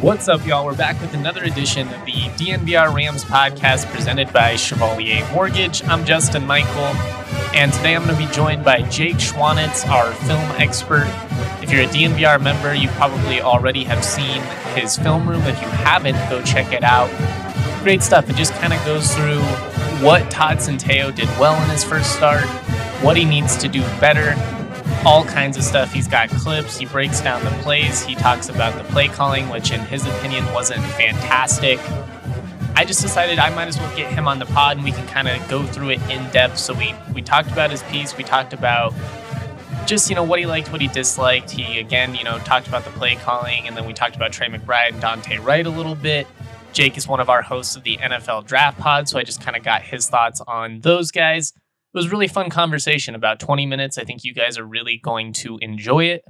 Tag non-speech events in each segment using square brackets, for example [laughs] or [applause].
What's up, y'all? We're back with another edition of the DNVR Rams podcast presented by Chevalier Mortgage. I'm Justin Michael, and today I'm going to be joined by Jake Schwanitz, our film expert. If you're a DNVR member, you probably already have seen his film room. If you haven't, go check it out. Great stuff. It just kind of goes through what Todd Centeio did well in his first start, what he needs to do better, all kinds of stuff. He's got clips, he breaks down the plays, he talks about the play calling, which in his opinion wasn't fantastic. I just decided I might as well get him on the pod and we can kind of go through it in depth. So we we talked about his piece, we talked about just you know what he liked, what he disliked. He again, you know, talked about the play calling, and then we talked about Trey McBride and Dante Wright a little bit. Jake is one of our hosts of the NFL Draft Pod, so I just kind of got his thoughts on those guys it was really fun conversation about 20 minutes. I think you guys are really going to enjoy it.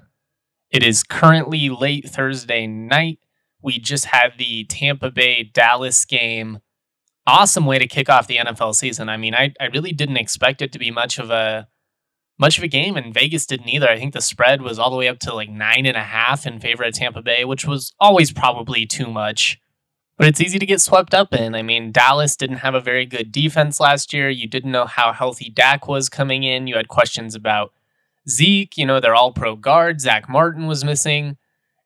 It is currently late thursday night. We just had the tampa bay dallas game. Awesome way to kick off the nfl season. I mean i, I really didn't expect it to be much of a much of a game and vegas didn't either. I think the spread was all the way up to like nine and a half in favor of tampa bay which was always probably too much but it's easy to get swept up in. I mean, Dallas didn't have a very good defense last year. You didn't know how healthy Dak was coming in. You had questions about Zeke. You know, they're all pro guard. Zach Martin was missing.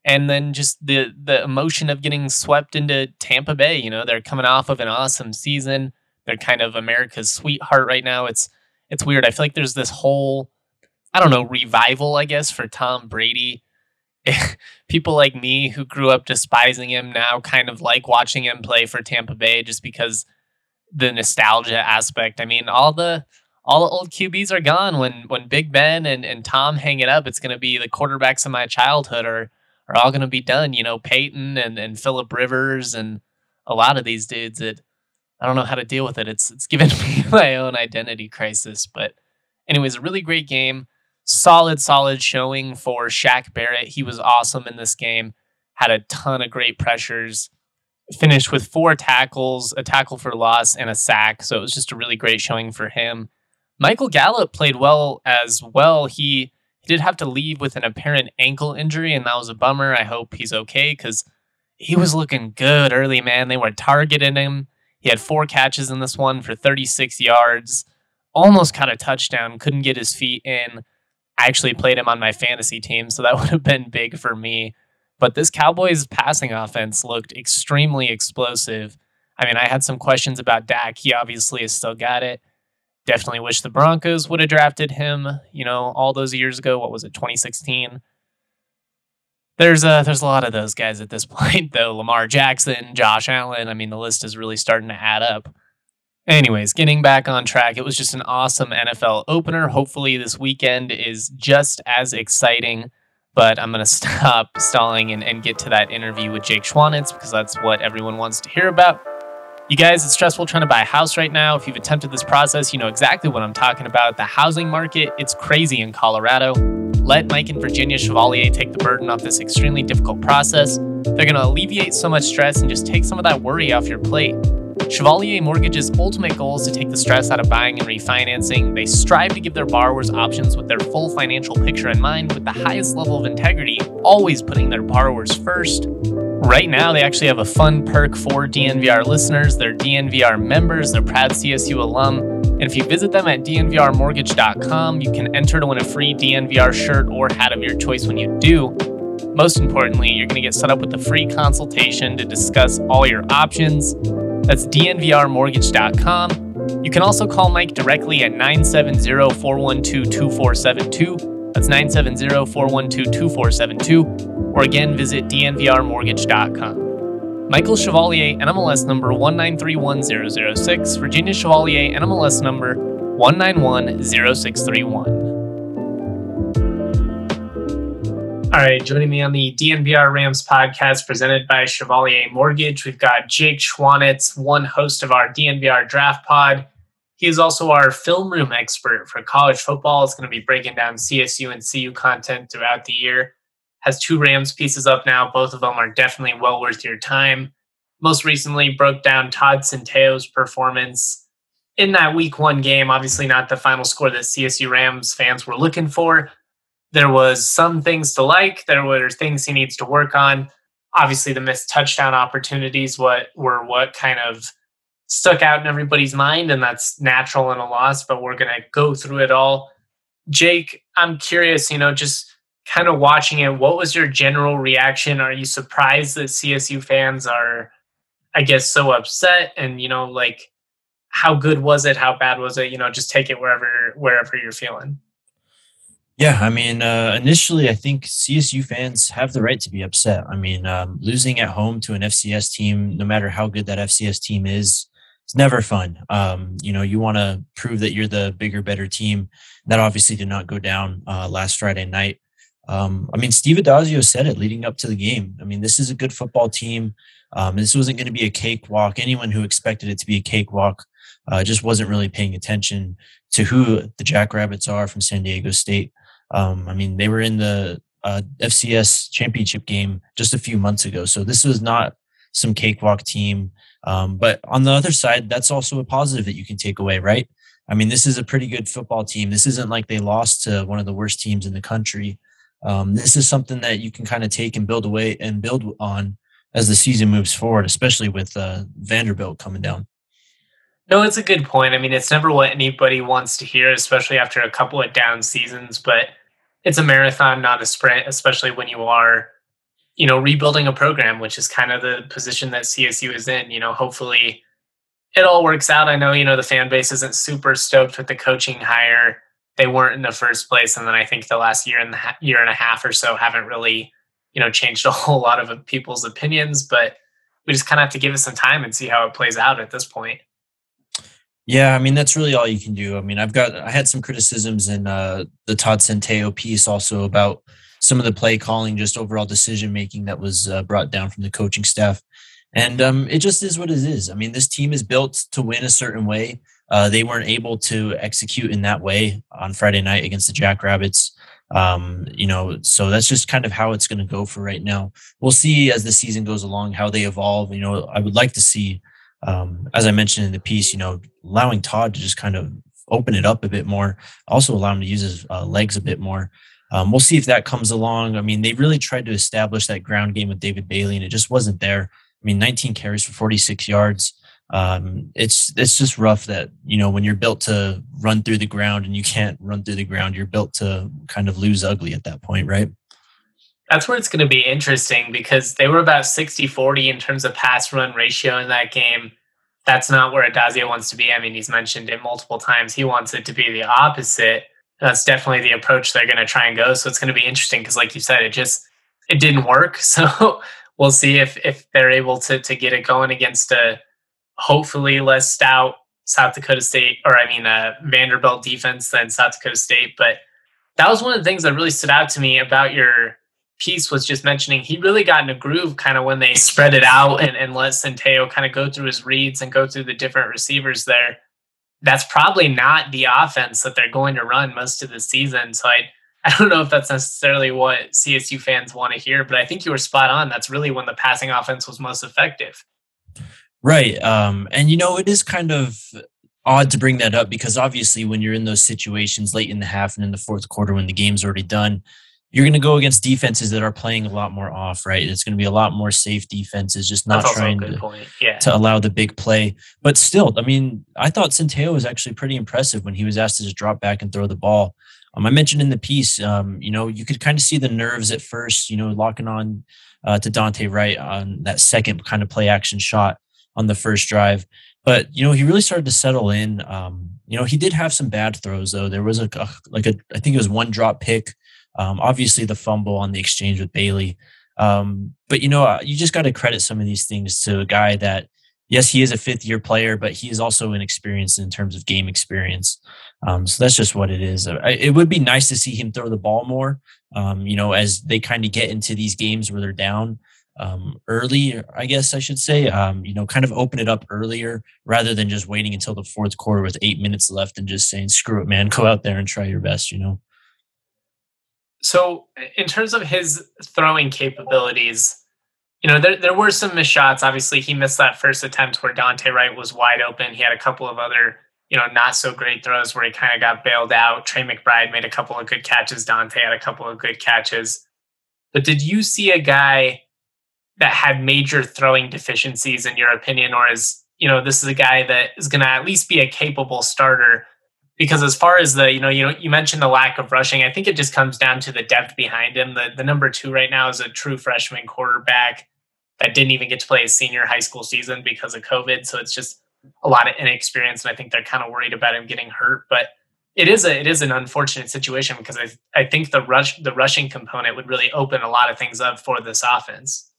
And then just the the emotion of getting swept into Tampa Bay. You know, they're coming off of an awesome season. They're kind of America's sweetheart right now. It's it's weird. I feel like there's this whole I don't know, revival, I guess, for Tom Brady [laughs] people like me who grew up despising him now kind of like watching him play for Tampa Bay just because the nostalgia aspect. I mean, all the all the old QBs are gone. When when Big Ben and, and Tom hang it up, it's gonna be the quarterbacks of my childhood are are all gonna be done. You know, Peyton and, and Philip Rivers and a lot of these dudes that I don't know how to deal with it. It's it's given [laughs] me my own identity crisis. But anyways, a really great game solid, solid showing for Shaq Barrett. He was awesome in this game, had a ton of great pressures, finished with four tackles, a tackle for loss, and a sack. So it was just a really great showing for him. Michael Gallup played well as well. He, he did have to leave with an apparent ankle injury, and that was a bummer. I hope he's okay because he was looking good early, man. They were targeting him. He had four catches in this one for 36 yards, almost caught a touchdown, couldn't get his feet in. I actually played him on my fantasy team, so that [laughs] would have been big for me. But this Cowboys passing offense looked extremely explosive. I mean, I had some questions about Dak. He obviously has still got it. Definitely wish the Broncos would have drafted him, you know, all those years ago. What was it, 2016? There's a there's a lot of those guys at this [laughs] point, though. Lamar Jackson, Josh Allen. I mean, the list is really starting to add up. Anyways, getting back on track, it was just an awesome NFL opener. Hopefully, this weekend is just as exciting. But I'm going [laughs] to stop stalling and, and get to that interview with Jake Schwanitz because that's what everyone wants to hear about. You guys, it's stressful trying to buy a house right now. If you've attempted this process, you know exactly what I'm talking about. The housing market, it's crazy in Colorado. Let Mike and Virginia Chevalier take the burden off this extremely difficult process. They're going to alleviate so much stress and just take some of that worry off your plate. Chevalier Mortgage's ultimate goal is to take the stress out of buying and refinancing. They strive to give their borrowers options with their full financial picture in mind, with the highest level of integrity, always putting their borrowers first. Right now, they actually have a fun perk for DNVR listeners. They're DNVR members, they're proud CSU alum. And if you visit them at dnvrmortgage.com, you can enter to win a free DNVR shirt or hat of your choice when you do. Most importantly, you're going to get set up with a free consultation to discuss all your options. That's dnvrmortgage.com. You can also call Mike directly at 970 412 2472. That's 970 412 2472. Or again, visit dnvrmortgage.com. Michael Chevalier, NMLS number 1931006. Virginia Chevalier, NMLS number 1910631. All right, joining me on the DNVR Rams podcast presented by Chevalier Mortgage, we've got Jake Schwanitz, one host of our DNVR Draft Pod. He is also our film room expert for college football. It's going to be breaking down CSU and CU content throughout the year. Has two Rams pieces up now. Both of them are definitely well worth your time. Most recently, broke down Todd Centeio's performance in that week one game. Obviously, not the final score that CSU Rams fans were looking for, there was some things to like there were things he needs to work on. Obviously the missed touchdown opportunities what were what kind of stuck out in everybody's mind and that's natural in a loss but we're going to go through it all. Jake i'm curious you know just kind of watching it what was your general reaction? Are you surprised that csu fans are i guess so upset? And you know like how good was it? How bad was it? You know just take it wherever wherever you're feeling yeah, I mean, uh, initially, I think CSU fans have the right to be upset. I mean, um, losing at home to an FCS team, no matter how good that FCS team is, it's never fun. Um, you know, you want to prove that you're the bigger, better team. That obviously did not go down uh, last Friday night. Um, I mean, Steve Addazio said it leading up to the game. I mean, this is a good football team. Um, this wasn't going to be a cakewalk. Anyone who expected it to be a cakewalk uh, just wasn't really paying attention to who the Jackrabbits are from San Diego State. Um, I mean, they were in the uh, FCS championship game just a few months ago. So this was not some cakewalk team. Um, but on the other side, that's also a positive that you can take away, right? I mean, this is a pretty good football team. This isn't like they lost to one of the worst teams in the country. Um, this is something that you can kind of take and build away and build on as the season moves forward, especially with uh, Vanderbilt coming down. No, it's a good point. I mean, it's never what anybody wants to hear, especially after a couple of down seasons, but it's a marathon, not a sprint, especially when you are, you know, rebuilding a program, which is kind of the position that CSU is in. You know, hopefully it all works out. I know, you know, the fan base isn't super stoked with the coaching hire. They weren't in the first place. And then I think the last year and the ha- year and a half or so haven't really, you know, changed a [laughs] whole lot of people's opinions, but we just kind of have to give it some time and see how it plays out at this point. Yeah, I mean that's really all you can do. I mean, I've got I had some criticisms in uh, the Todd Centeio piece also about some of the play calling, just overall decision making that was uh, brought down from the coaching staff, and um, it just is what it is. I mean, this team is built to win a certain way. Uh, they weren't able to execute in that way on Friday night against the Jackrabbits. Um, you know, so that's just kind of how it's going to go for right now. We'll see as the season goes along how they evolve. You know, I would like to see um, as I mentioned in the piece, you know, allowing Todd to just kind of open it up a bit more, also allow him to use his uh, legs a bit more. Um, we'll see if that comes along. I mean, they really tried to establish that ground game with David Bailey, and it just wasn't there. I mean, 19 carries for 46 yards. Um, it's it's just rough that you know when you're built to run through the ground and you can't run through the ground, you're built to kind of lose ugly at that point, right? That's where it's going to be interesting because they were about 60 40 in terms of pass run ratio in that game. That's not where Addazio wants to be. I mean, he's mentioned it multiple times. He wants it to be the opposite. That's definitely the approach they're going to try and go. So it's going to be interesting because, like you said, it just it didn't work. [laughs] So we'll see if if they're able to to get it going against a hopefully less stout South Dakota State or I mean a Vanderbilt defense than South Dakota State. But that was one of the things that really stood out to me about your piece was just mentioning he really got in a groove kind of when they [laughs] spread it out and, and let Centeio kind of go through his reads and go through the different receivers there. That's probably not the offense that they're going to run most of the season. So I I don't know if that's necessarily what CSU fans want to hear, but I think you were spot on. That's really when the passing offense was most effective. Right. Um, and you know, it is kind of odd to bring that up because obviously when you're in those situations late in the half and in the fourth quarter when the game's already done, you're going to go against defenses that are playing a lot more off, right? It's going to be a lot more safe defenses, just not trying to, yeah. to allow the big play. But still, I mean, I thought Centeio was actually pretty impressive when he was asked to just drop back and throw the ball. Um, I mentioned in the piece, um, you know, you could kind of see the nerves at first, you know, locking on uh, to Dante Wright on that second kind of play action shot on the first drive. But you know, he really started to settle in. Um, you know, he did have some bad throws though. There was a, a like a I think it was one drop pick um, obviously, the fumble on the exchange with Bailey. Um, but you know, uh, you just got to credit some of these things to a guy that, yes, he is a fifth year player, but he is also inexperienced in terms of game experience. Um, so that's just what it is. Uh, it would be nice to see him throw the ball more. Um, you know, as they kind of get into these games where they're down um, early, I guess I should say. Um, you know, kind of open it up earlier rather than just waiting until the fourth quarter with eight minutes left and just saying, "Screw it, man, go out there and try your best." You know. So, in terms of his throwing capabilities, you know, there, there were some missed shots. Obviously, he missed that first attempt where Dante Wright was wide open. He had a couple of other, you know, not so great throws where he kind of got bailed out. Trey McBride made a couple of good catches. Dante had a couple of good catches. But did you see a guy that had major throwing deficiencies in your opinion, or is you know this is a guy that is going to at least be a capable starter? Because as far as the you know you know you mentioned the lack of rushing, I think it just comes down to the depth behind him. The the number two right now is a true freshman quarterback that didn't even get to play his senior high school season because of COVID. So it's just a lot of inexperience, and I think they're kind of worried about him getting hurt. But it is a it is an unfortunate situation because I I think the rush the rushing component would really open a lot of things up for this offense.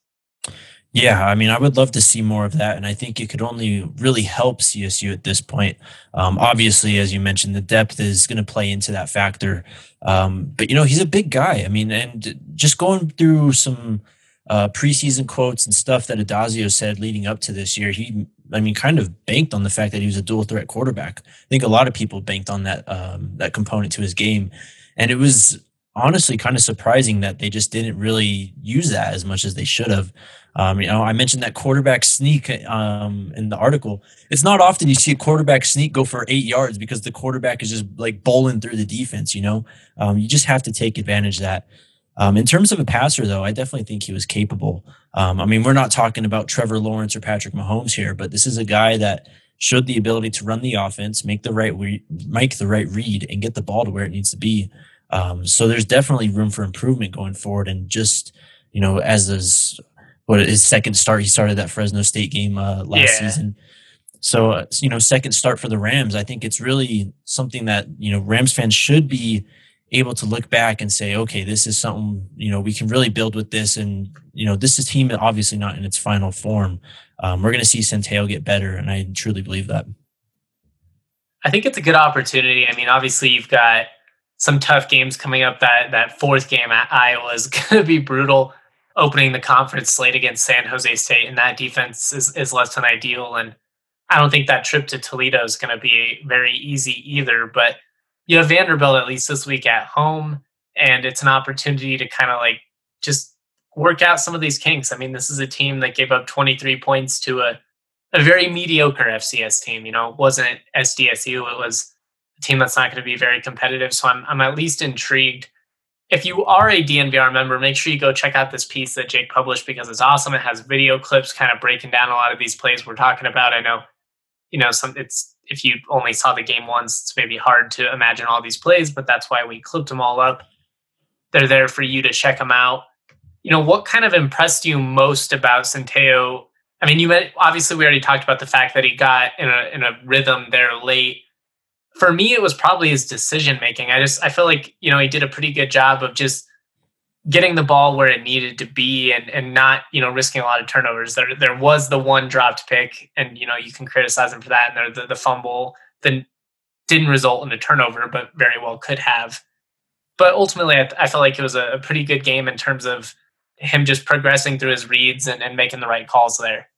Yeah, I mean, I would love to see more of that, and I think it could only really help CSU at this point. Um, obviously, as you mentioned, the depth is going to play into that factor. Um, but you know, he's a big guy. I mean, and just going through some uh, preseason quotes and stuff that Addazio said leading up to this year, he, I mean, kind of banked on the fact that he was a dual threat quarterback. I think a lot of people banked on that um, that component to his game, and it was honestly kind of surprising that they just didn't really use that as much as they should have. Um, you know, I mentioned that quarterback sneak um, in the article. It's not often you see a quarterback sneak go for eight yards because the quarterback is just like bowling through the defense. You know, um, you just have to take advantage of that. Um, in terms of a passer, though, I definitely think he was capable. Um, I mean, we're not talking about Trevor Lawrence or Patrick Mahomes here, but this is a guy that showed the ability to run the offense, make the right re- make the right read, and get the ball to where it needs to be. Um, so there's definitely room for improvement going forward. And just you know, as his what his second start, he started that Fresno State game uh, last yeah. season. So uh, you know, second start for the Rams. I think it's really something that you know Rams fans should be able to look back and say, okay, this is something, you know, we can really build with this. And, you know, this is team obviously not in its final form. Um, we're going to see Centeio get better. And I truly believe that. I think it's a good opportunity. I mean, obviously you've got some tough games coming up. That, that fourth game at Iowa is [laughs] going to be brutal opening the conference slate against San Jose State. And that defense is, is less than ideal. And I don't think that trip to Toledo is going to be very easy either, but you have Vanderbilt at least this week at home, and it's an opportunity to kind of like just work out some of these kinks. I mean, this is a team that gave up 23 points to a, a very mediocre FCS team. You know, it wasn't SDSU, it was a team that's not going to be very competitive. So I'm, I'm at least intrigued. If you are a DNVR member, make sure you go check out this piece that Jake published because it's awesome. It has video clips kind of breaking down a lot of these plays we're talking about. I know, you know, some it's if you only saw the game once, it's maybe hard to imagine all these plays, but that's why we clipped them all up. They're there for you to check them out. You know, what kind of impressed you most about Centeio? I mean, you obviously we already talked about the fact that he got in a in a rhythm there late. For me, it was probably his decision making. I just I feel like you know he did a pretty good job of just getting the ball where it needed to be and and not you know risking a lot of turnovers. There there was the one dropped pick, and you know you can criticize him for that, and there the, the fumble then didn't result in a turnover, but very well could have. But ultimately, I, I felt like it was a, a, pretty good game in terms of him just progressing through his reads and, and making the right calls there.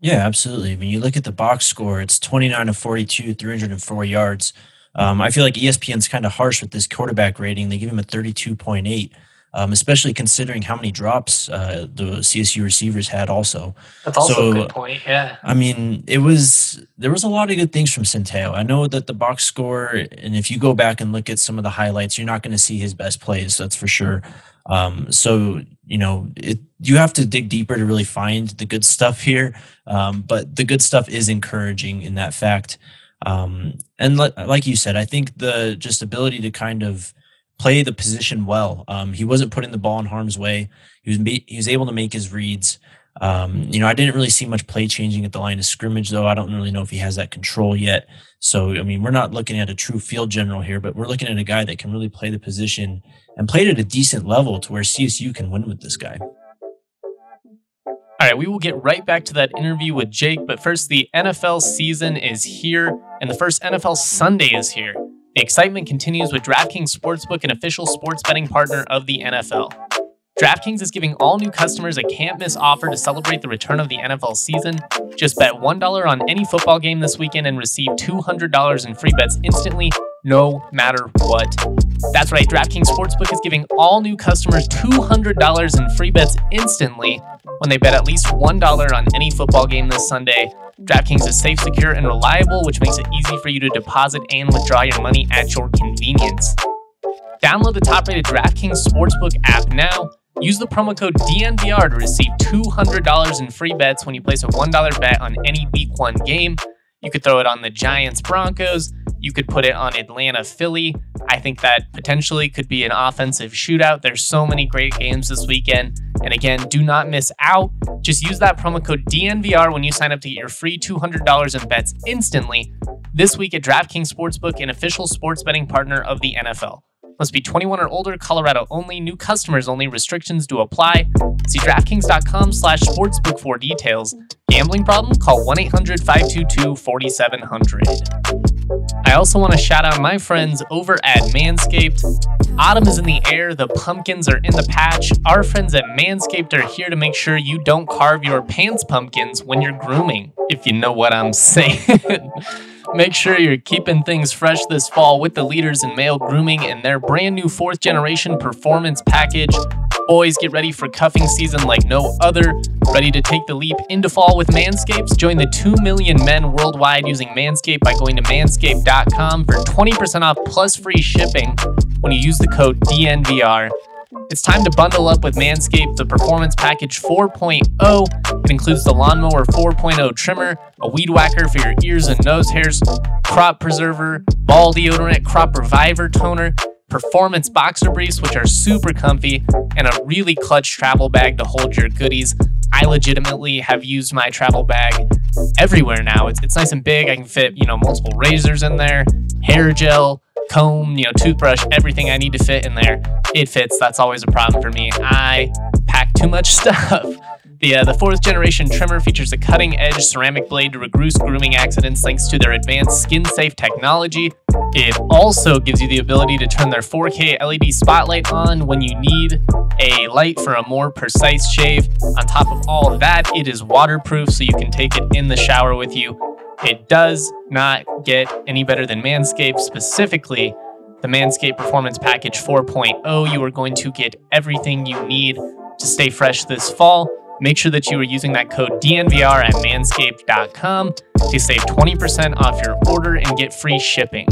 Yeah, absolutely. When you look at the box score, it's 29 of 42, 304 yards. Um, I feel like ESPN's kind of harsh with this quarterback rating. They give him a 32.8 um, especially considering how many drops uh, the CSU receivers had. Also, that's also so, a good point. Yeah, I mean, it was there was a lot of good things from Centeio. I know that the box score, and if you go back and look at some of the highlights, you're not going to see his best plays. That's for sure. Um, so you know, it, you have to dig deeper to really find the good stuff here. Um, but the good stuff is encouraging in that fact. Um, and le- like you said, I think the just ability to kind of play the position well. Um, he wasn't putting the ball in harm's way. He was he was able to make his reads. Um, you know, I didn't really see much play changing at the line of scrimmage, though. I don't really know if he has that control yet. So, I mean, we're not looking at a true field general here, but we're looking at a guy that can really play the position and played at a decent level to where CSU can win with this guy. All right, we will get right back to that interview with Jake, but first, the NFL season is here, and the first NFL Sunday is here. The excitement continues with DraftKings Sportsbook, an official sports betting partner of the NFL. DraftKings is giving all new customers a can't miss offer to celebrate the return of the NFL season. Just bet $1 on any football game this weekend and receive $200 in free bets instantly, no matter what. That's right, DraftKings Sportsbook is giving all new customers $200 in free bets instantly when they bet at least $1 on any football game this Sunday. DraftKings is safe, secure, and reliable, which makes it easy for you to deposit and withdraw your money at your convenience. Download the top rated DraftKings Sportsbook app now Use the promo code DNVR to receive $200 in free bets when you place a $1 bet on any week one game. You could throw it on the Giants Broncos. You could put it on Atlanta Philly. I think that potentially could be an offensive shootout. There's so many great games this weekend. And again, do not miss out. Just use that promo code DNVR when you sign up to get your free $200 in bets instantly this week at DraftKings Sportsbook, an official sports betting partner of the NFL. Must be 21 or older, Colorado only, new customers only, restrictions do apply. See DraftKings.com slash sportsbook for details. Gambling problem? Call 1-800-522-4700. I also want to shout out my friends over at Manscaped. Autumn is in the air, the pumpkins are in the patch. Our friends at Manscaped are here to make sure you don't carve your pants pumpkins when you're grooming, if you know what I'm saying. [laughs] Make sure you're keeping things fresh this fall with the leaders in male grooming and their brand new fourth generation performance package. Boys, get ready for cuffing season like no other. Ready to take the leap into fall with Manscapes? Join the 2 million men worldwide using Manscaped by going to manscaped.com for 20% off plus free shipping when you use the code DNVR. It's time to bundle up with Manscaped, the Performance Package 4.0. It includes the Lawnmower 4.0 trimmer, a weed whacker for your ears and nose hairs, crop preserver, ball deodorant, crop reviver toner, performance boxer briefs, which are super comfy, and a really clutch travel bag to hold your goodies. I legitimately have used my travel bag everywhere now. It's, it's nice and big. I can fit, you know, multiple razors in there, hair gel, comb, you know, toothbrush, everything I need to fit in there. It fits. That's always a problem for me. I pack too much [laughs] stuff. The, uh, the fourth generation trimmer features a cutting edge ceramic blade to reduce grooming accidents thanks to their advanced skin safe technology. It also gives you the ability to turn their 4K LED spotlight on when you need a light for a more precise shave. On top of all of that, it is waterproof so you can take it in the shower with you. It does not get any better than Manscaped, specifically the Manscaped Performance Package 4.0. You are going to get everything you need to stay fresh this fall. Make sure that you are using that code DNVR at manscaped.com to save 20% off your order and get free shipping.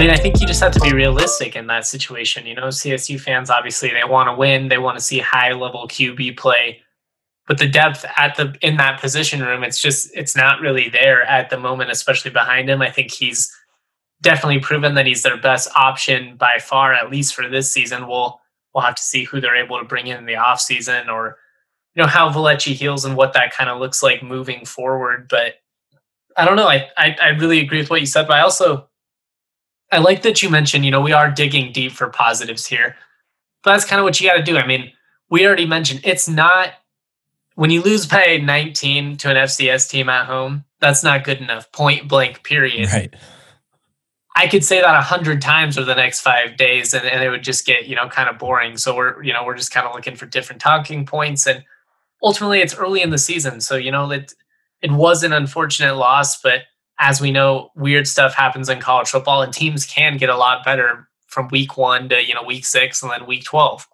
I mean, I think you just have to be realistic in that situation. You know, CSU fans obviously they want to win, they want to see high level QB play, but the depth at the in that position room, it's just it's not really there at the moment, especially behind him. I think he's definitely proven that he's their best option by far, at least for this season. We'll we'll have to see who they're able to bring in, in the offseason or you know how Valecce heals and what that kind of looks like moving forward. But I don't know. I, I I really agree with what you said, but I also I like that you mentioned, you know, we are digging deep for positives here. But that's kind of what you got to do. I mean, we already mentioned it's not when you lose by 19 to an FCS team at home, that's not good enough. Point blank, period. Right. I could say that a hundred times over the next five days and, and it would just get, you know, kind of boring. So we're, you know, we're just kind of looking for different talking points. And ultimately it's early in the season. So, you know, it it was an unfortunate loss, but as we know, weird stuff happens in college football, and teams can get a lot better from week one to you know week six and then week twelve.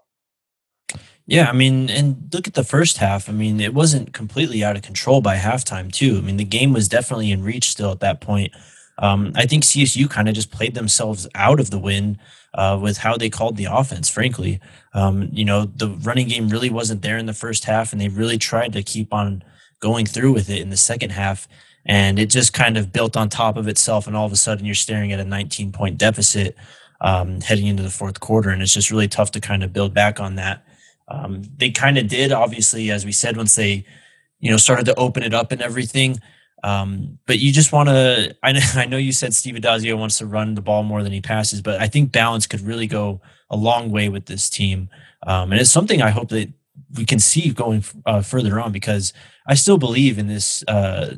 Yeah, I mean, and look at the first half. I mean, it wasn't completely out of control by halftime, too. I mean, the game was definitely in reach still at that point. Um, I think CSU kind of just played themselves out of the win uh, with how they called the offense, frankly. Um, you know, the running game really wasn't there in the first half, and they really tried to keep on going through with it in the second half and it just kind of built on top of itself and all of a sudden you're staring at a 19 point deficit um, heading into the fourth quarter and it's just really tough to kind of build back on that. Um, they kind of did obviously as we said once they you know started to open it up and everything. Um, but you just want to I know, [laughs] I know you said steve Addazio wants to run the ball more than he passes but i think balance could really go a long way with this team. Um, and it's something i hope that we can see going uh, further on because i still believe in this uh,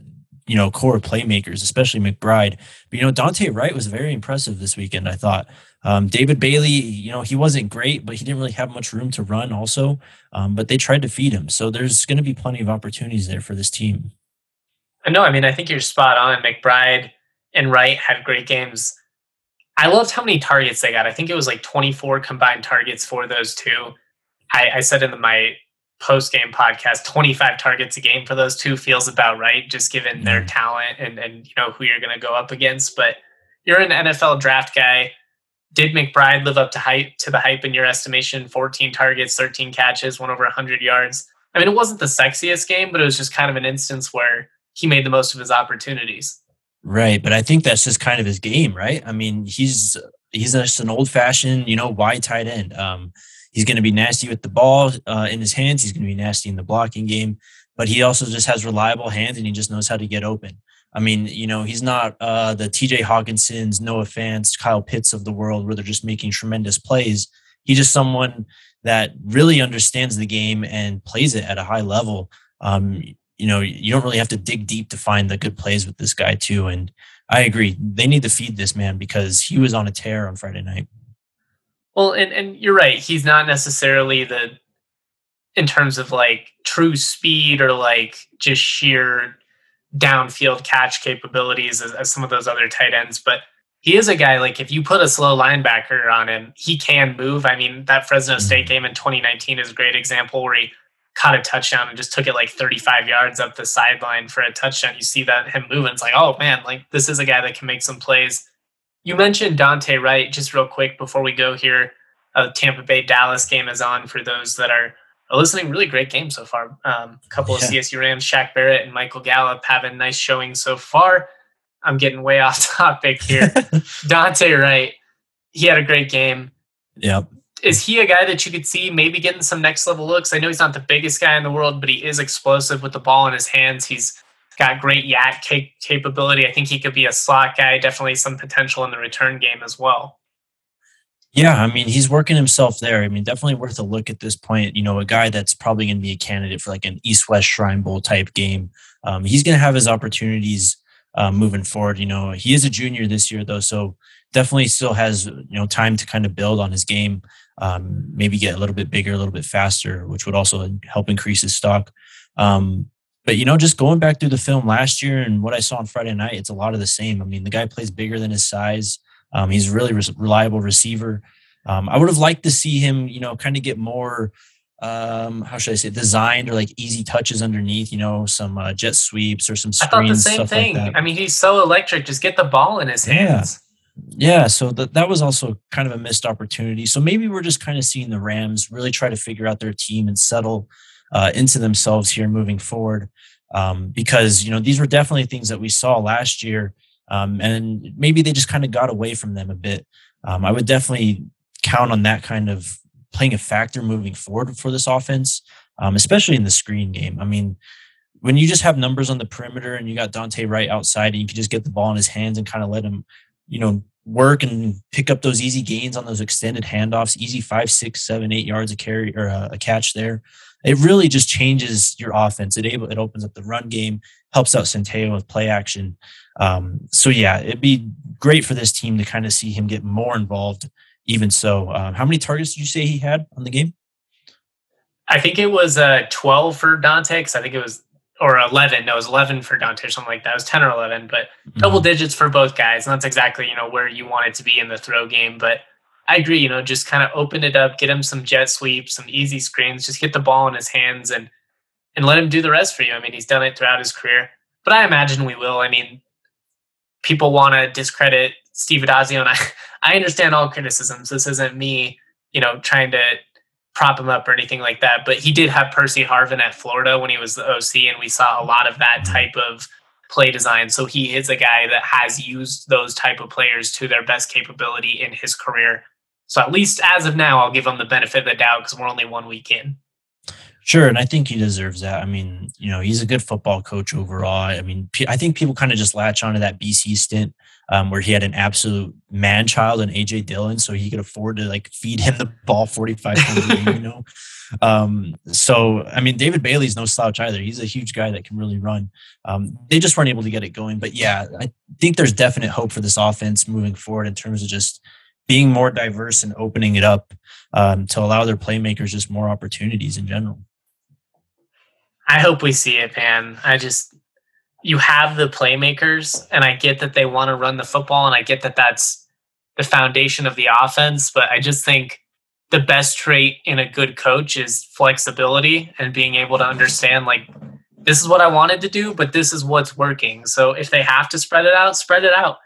you know, core playmakers, especially McBride. But, you know, Dante Wright was very impressive this weekend, I thought. Um, David Bailey, you know, he wasn't great, but he didn't really have much room to run also. Um, but they tried to feed him. So there's going to be plenty of opportunities there for this team. I know. I mean, I think you're spot on. McBride and Wright had great games. I loved how many targets they got. I think it was like 24 combined targets for those two. I, I said in the, my post game podcast, 25 targets a game for those two feels about right, just given their Mm. talent and, and you know who you're going to go up against. But you're an NFL draft guy. Did McBride live up to hype to the hype in your estimation? 14 targets, 13 catches, went over 100 yards. I mean, it wasn't the sexiest game, but it was just kind of an instance where he made the most of his opportunities. Right, but I think that's just kind of his game, right? I mean, he's he's just an old fashioned, you know, wide tight end. Um, he's going to be nasty with the ball uh, in his hands. He's going to be nasty in the blocking game, but he also just has reliable hands and he just knows how to get open. I mean, you know, he's not uh, the T.J. Hockensons, Noah Fants, Kyle Pitts of the world where they're just making tremendous plays. He's just someone that really understands the game and plays it at a high level. Um, you know, you don't really have to dig deep to find the good plays with this guy too. And I agree, they need to feed this man because he was on a tear on Friday night. Well, and, and you're right. He's not necessarily the, in terms of like true speed or like just sheer downfield catch capabilities as, as some of those other tight ends, but he is a guy like if you put a slow linebacker on him, he can move. I mean, that Fresno mm-hmm. State game in 2019 is a great example where he caught a touchdown and just took it like 35 yards up the sideline for a touchdown. You see that him moving. It's like, oh man, like this is a guy that can make some plays. You mentioned Dante Wright just real quick before we go here. A Tampa Bay Dallas game is on for those that are, are listening. Really great game so far. Um, a couple of Yeah. CSU Rams, Shaq Barrett and Michael Gallup having nice showing so far. I'm getting way [laughs] off topic here. [laughs] Dante Wright, he had a great game. yep. Is he a guy that you could see maybe getting some next level looks? I know he's not the biggest guy in the world, but he is explosive with the ball in his hands. He's got great YAC ca- capability. I think he could be a slot guy. Definitely some potential in the return game as well. Yeah, I mean, he's working himself there. I mean, definitely worth a look at this point. You know, a guy that's probably going to be a candidate for like an East West Shrine Bowl type game. Um, he's going to have his opportunities uh, moving forward. You know, he is a junior this year, though, so definitely still has you know time to kind of build on his game. Um, maybe get a little bit bigger, a little bit faster, which would also help increase his stock. Um, but you know, just going back through the film last year and what I saw on Friday night, it's a lot of the same. I mean, the guy plays bigger than his size. Um, he's a really re- reliable receiver. Um, I would have liked to see him, you know, kind of get more, um, how should I say, designed or like easy touches underneath, you know, some uh, jet sweeps or some screens. I thought the same thing. like. I mean, he's so electric. Just get the ball in his hands. Yeah. Yeah, so that that was also kind of a missed opportunity. So maybe we're just kind of seeing the Rams really try to figure out their team and settle uh, into themselves here moving forward, um, because you know these were definitely things that we saw last year, um, and maybe they just kind of got away from them a bit. Um, I would definitely count on that kind of playing a factor moving forward for this offense, um, especially in the screen game. I mean, when you just have numbers on the perimeter and you got Dante Wright outside and you can just get the ball in his hands and kind of let him, you know, work and pick up those easy gains on those extended handoffs, easy five, six, seven, eight yards a carry or a, a catch there. It really just changes your offense. It able it opens up the run game, helps out Centeio with play action. Um, so yeah, it'd be great for this team to kind of see him get more involved. Even so, um, how many targets did you say he had on the game? I think it was uh, 12 for Dante because I think it was, or 11. No, it was 11 for Dante or something like that. It was 10 or 11, but double digits for both guys. And that's exactly, you know, where you want it to be in the throw game. But I agree, you know, just kind of open it up, get him some jet sweeps, some easy screens, just get the ball in his hands and and let him do the rest for you. I mean, he's done it throughout his career. But I imagine we will. I mean, people want to discredit Steve Addazio, and I, [laughs] I understand all criticisms. This isn't me, you know, trying to prop him up or anything like that. But he did have Percy Harvin at Florida when he was the OC, and we saw a lot of that type of play design. So he is a guy that has used those type of players to their best capability in his career. So at least as of now, I'll give him the benefit of the doubt because we're only one week in. Sure, and I think he deserves that. I mean, you know, he's a good football coach overall. I mean, I think people kind of just latch onto that BC stint um, where he had an absolute man child in AJ Dillon, so he could afford to like feed him the ball forty five times a game. You know, [laughs] um, so I mean, David Bailey's no slouch either. He's a huge guy that can really run. Um, they just weren't able to get it going, but yeah, I think there's definite hope for this offense moving forward in terms of just being more diverse and opening it up um, to allow their playmakers just more opportunities in general. I hope we see it, man. I just you have the playmakers, and I get that they want to run the football, and I get that that's the foundation of the offense. But I just think the best trait in a good coach is flexibility and being able to understand like this is what I wanted to do, but this is what's working. So if they have to spread it out, spread it out.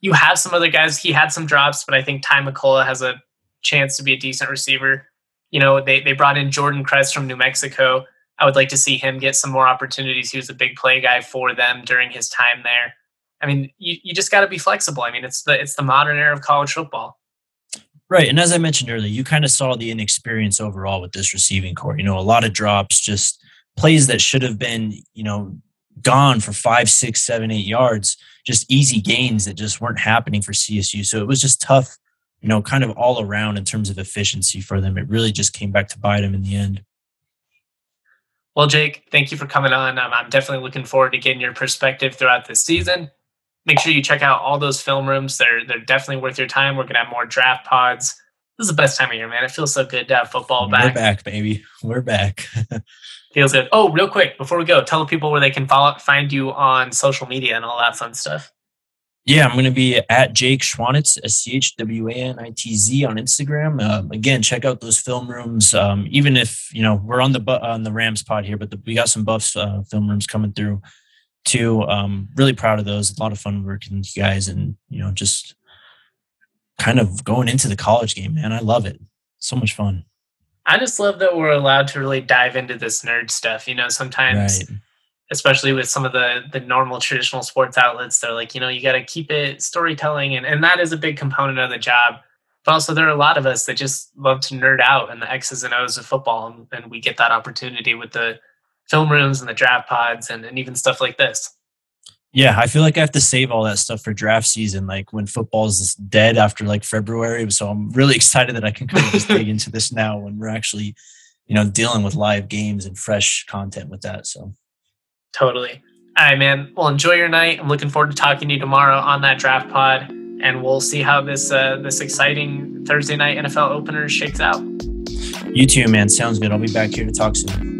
You have some other guys. He had some drops, but I think Ty McCullough has a chance to be a decent receiver. You know, they they brought in Jordan Kress from New Mexico. I would like to see him get some more opportunities. He was a big play guy for them during his time there. I mean, you, you just got to be flexible. I mean, it's the it's the modern era of college football. Right. And as I mentioned earlier, you kind of saw the inexperience overall with this receiving core. You know, a lot of drops, just plays that should have been, you know, gone for five, six, seven, eight yards, just easy gains that just weren't happening for CSU. So it was just tough, you know, kind of all around in terms of efficiency for them. It really just came back to bite them in the end. Well, Jake, thank you for coming on. Um, I'm definitely looking forward to getting your perspective throughout this season make sure you check out all those film rooms. They're they're definitely worth your time. We're gonna have more draft pods. This is the best time of year, man. It feels so good to have football back. We're back, baby. We're back. [laughs] feels good. Oh, real quick before we go, tell the people where they can follow, find you on social media and all that fun stuff. Yeah, I'm going to be at Jake Schwanitz, S C H W A N I T Z on Instagram. Um, again, check out those film rooms. Um, even if you know we're on the on the Rams pod here, but the, we got some Buffs uh, film rooms coming through too. Um, really proud of those. A lot of fun working with you guys, and you know, just kind of going into the college game, man. I love it. So much fun. I just love that we're allowed to really dive into this nerd stuff. You know, sometimes, right. especially with some of the the normal traditional sports outlets, they're like, you know, you got to keep it storytelling, and and that is a big component of the job. But also, there are a lot of us that just love to nerd out and the X's and O's of football, and, and we get that opportunity with the film rooms and the draft pods and, and even stuff like this. Yeah, I feel like I have to save all that stuff for draft season, like when football's dead after like February. So I'm really [laughs] excited that I can kind of just dig into this now when we're actually, you know, dealing with live games and fresh content with that. So totally. All right, man. Well, enjoy your night. I'm looking forward to talking to you tomorrow on that draft pod, and we'll see how this uh, this exciting Thursday night NFL opener shakes out. You too, man. Sounds good. I'll be back here to talk soon.